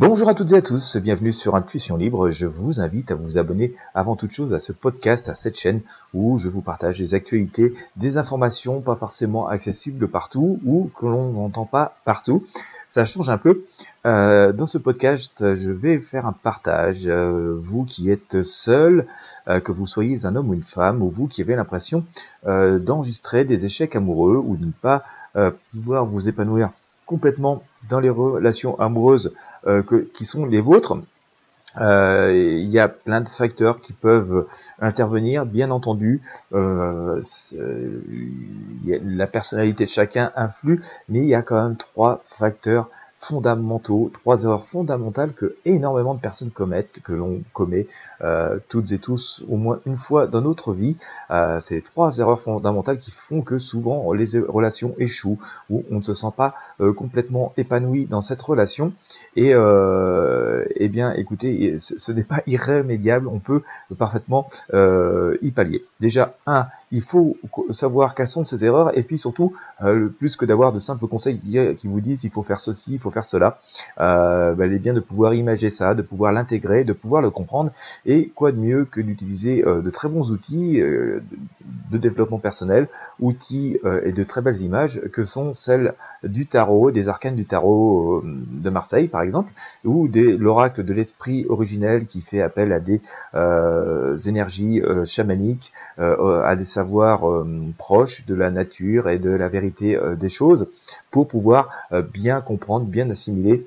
Bonjour à toutes et à tous, bienvenue sur Intuition Libre. Je vous invite à vous abonner avant toute chose à ce podcast, à cette chaîne où je vous partage des actualités, des informations pas forcément accessibles partout ou que l'on n'entend pas partout. Ça change un peu. Euh, dans ce podcast, je vais faire un partage. Euh, vous qui êtes seul, euh, que vous soyez un homme ou une femme, ou vous qui avez l'impression d'enregistrer des échecs amoureux ou de ne pas pouvoir vous épanouir complètement dans les relations amoureuses euh, que, qui sont les vôtres. Euh, il y a plein de facteurs qui peuvent intervenir, bien entendu. Euh, la personnalité de chacun influe, mais il y a quand même trois facteurs fondamentaux, trois erreurs fondamentales que énormément de personnes commettent, que l'on commet euh, toutes et tous au moins une fois dans notre vie. Euh, c'est trois erreurs fondamentales qui font que souvent les relations échouent ou on ne se sent pas euh, complètement épanoui dans cette relation. Et euh, eh bien, écoutez, ce, n'est pas irrémédiable, on peut parfaitement y pallier. Déjà, un, il faut savoir quelles sont ces erreurs et puis surtout, plus que d'avoir de simples conseils qui vous disent il faut faire ceci, il faut faire cela, euh, bah, est bien de pouvoir imager ça, de pouvoir l'intégrer, de pouvoir le comprendre. Et quoi de mieux que d'utiliser euh, de très bons outils euh, de développement personnel, outils et de très belles images que sont celles du tarot, des arcanes du tarot de Marseille par exemple, ou des l'oracle de l'esprit originel qui fait appel à des énergies chamaniques, à des savoirs proches de la nature et de la vérité des choses, pour pouvoir bien comprendre, bien assimiler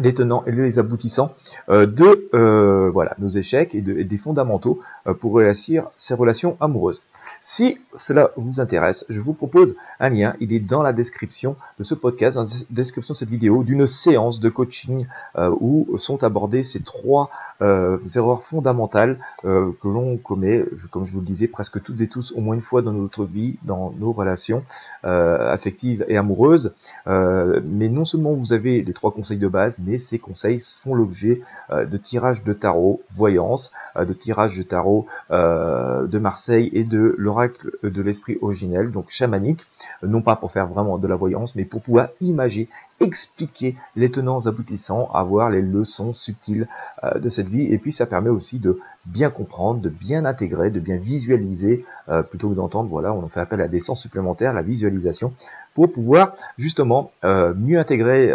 les tenants et les aboutissants euh, de euh, voilà nos échecs et, des fondamentaux euh, pour réussir ces relations amoureuses. Si cela vous intéresse, je vous propose un lien, il est dans la description de ce podcast, dans la description de cette vidéo, d'une séance de coaching où sont abordées ces trois erreurs fondamentales que l'on commet, comme je vous le disais, presque toutes et tous au moins une fois dans notre vie, dans nos relations affectives et amoureuses. mais non seulement vous avez les trois conseils de base, ces conseils font l'objet euh, de tirages de tarot voyance, euh, de tirages de tarot euh, de Marseille et de l'oracle de l'esprit originel, donc chamanique, non pas pour faire vraiment de la voyance, mais pour pouvoir imager, expliquer les tenants aboutissants, avoir les leçons subtiles de cette vie, et puis ça permet aussi de bien comprendre, de bien intégrer, de bien visualiser, plutôt que d'entendre, voilà, on fait appel à des sens supplémentaires, la visualisation, pour pouvoir justement mieux intégrer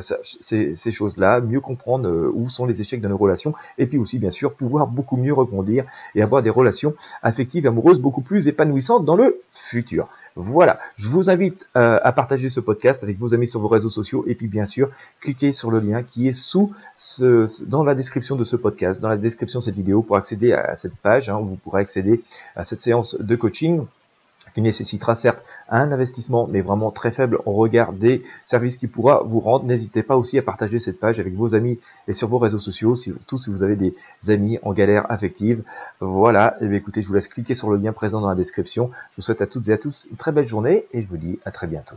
ces, choses-là, mieux comprendre euh, où sont les échecs de nos relations, et puis aussi bien sûr pouvoir beaucoup mieux rebondir et avoir des relations affectives amoureuses beaucoup plus épanouissantes dans le futur. Voilà, je vous invite euh, à partager ce podcast avec vos amis sur vos réseaux sociaux, et puis bien sûr, cliquez sur le lien qui est sous ce, dans la description de ce podcast, dans la description de cette vidéo pour accéder à cette page hein, où vous pourrez accéder à cette séance de coaching qui nécessitera certes un investissement, mais vraiment très faible au regard des services qu'il pourra vous rendre. N'hésitez pas aussi à partager cette page avec vos amis et sur vos réseaux sociaux, surtout si vous avez des amis en galère affective. Voilà, et eh écoutez, je vous laisse cliquer sur le lien présent dans la description. Je vous souhaite à toutes et à tous une très belle journée et je vous dis à très bientôt.